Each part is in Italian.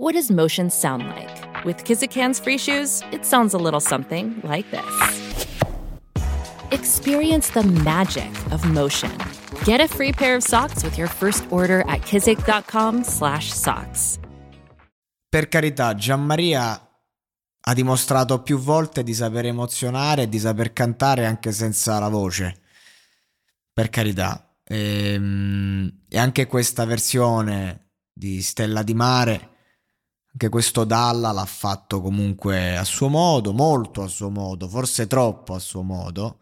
What does motion sound like? With Kizikans free shoes, it sounds a little something like this. Experience the magic of motion. Get a free pair of socks with your first order at kizik.com/socks. Per carità, Gianmaria ha dimostrato più volte di saper emozionare e di saper cantare anche senza la voce. Per carità. Ehm, e anche questa versione di Stella di Mare anche questo Dalla l'ha fatto comunque a suo modo, molto a suo modo, forse troppo a suo modo,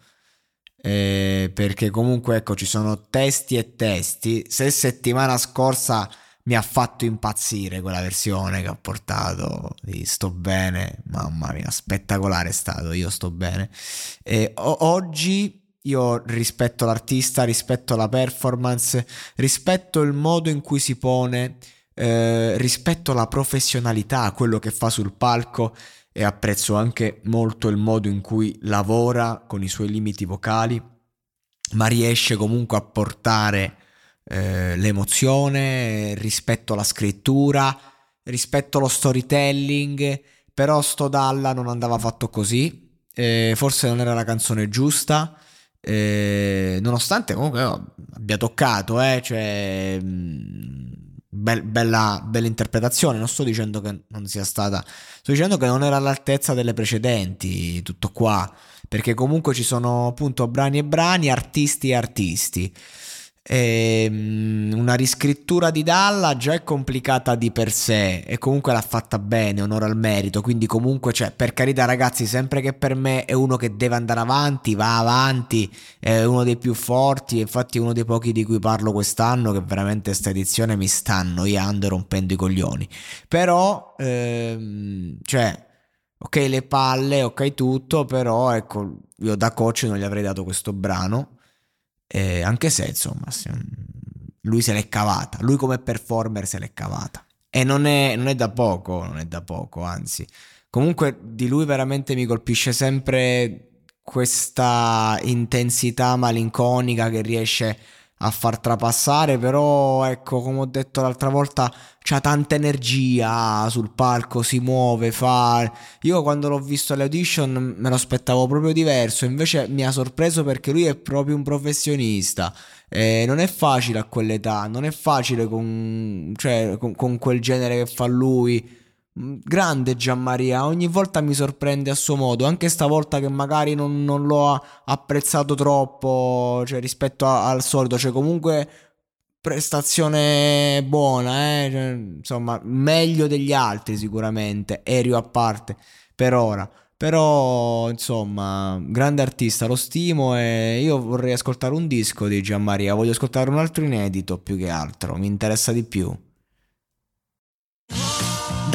eh, perché comunque ecco ci sono testi e testi. Se settimana scorsa mi ha fatto impazzire quella versione che ho portato di Sto bene, mamma mia, spettacolare è stato, io sto bene. E oggi io rispetto l'artista, rispetto la performance, rispetto il modo in cui si pone eh, rispetto alla professionalità, quello che fa sul palco e apprezzo anche molto il modo in cui lavora con i suoi limiti vocali, ma riesce comunque a portare eh, l'emozione rispetto alla scrittura, rispetto allo storytelling, però sto Dalla non andava fatto così, eh, forse non era la canzone giusta. Eh, nonostante comunque abbia toccato, eh, cioè, mh, Be- bella, bella, interpretazione. Non sto dicendo che non sia stata, sto dicendo che non era all'altezza delle precedenti. Tutto qua, perché comunque ci sono appunto brani e brani, artisti e artisti. Ehm, una riscrittura di Dalla già è complicata di per sé e comunque l'ha fatta bene, onore al merito, quindi comunque cioè, per carità ragazzi, sempre che per me è uno che deve andare avanti, va avanti, è uno dei più forti, infatti uno dei pochi di cui parlo quest'anno che veramente questa edizione mi sta annoiando e rompendo i coglioni. Però, ehm, cioè, ok le palle, ok tutto, però ecco, io da coach non gli avrei dato questo brano eh, anche se, insomma, lui se l'è cavata. Lui come performer se l'è cavata. E non è, non è da poco, non è da poco, anzi. Comunque di lui veramente mi colpisce sempre questa intensità malinconica che riesce a far trapassare, però ecco, come ho detto l'altra volta, c'ha tanta energia sul palco, si muove, fa... Io quando l'ho visto alle audition me lo aspettavo proprio diverso, invece mi ha sorpreso perché lui è proprio un professionista. Eh, non è facile a quell'età, non è facile con, cioè, con, con quel genere che fa lui grande Gianmaria, ogni volta mi sorprende a suo modo, anche stavolta che magari non, non l'ho apprezzato troppo cioè, rispetto a, al solito, cioè comunque prestazione buona, eh? cioè, insomma meglio degli altri sicuramente, aereo a parte per ora. Però, insomma, grande artista, lo stimo e io vorrei ascoltare un disco di Gianmaria, voglio ascoltare un altro inedito più che altro, mi interessa di più.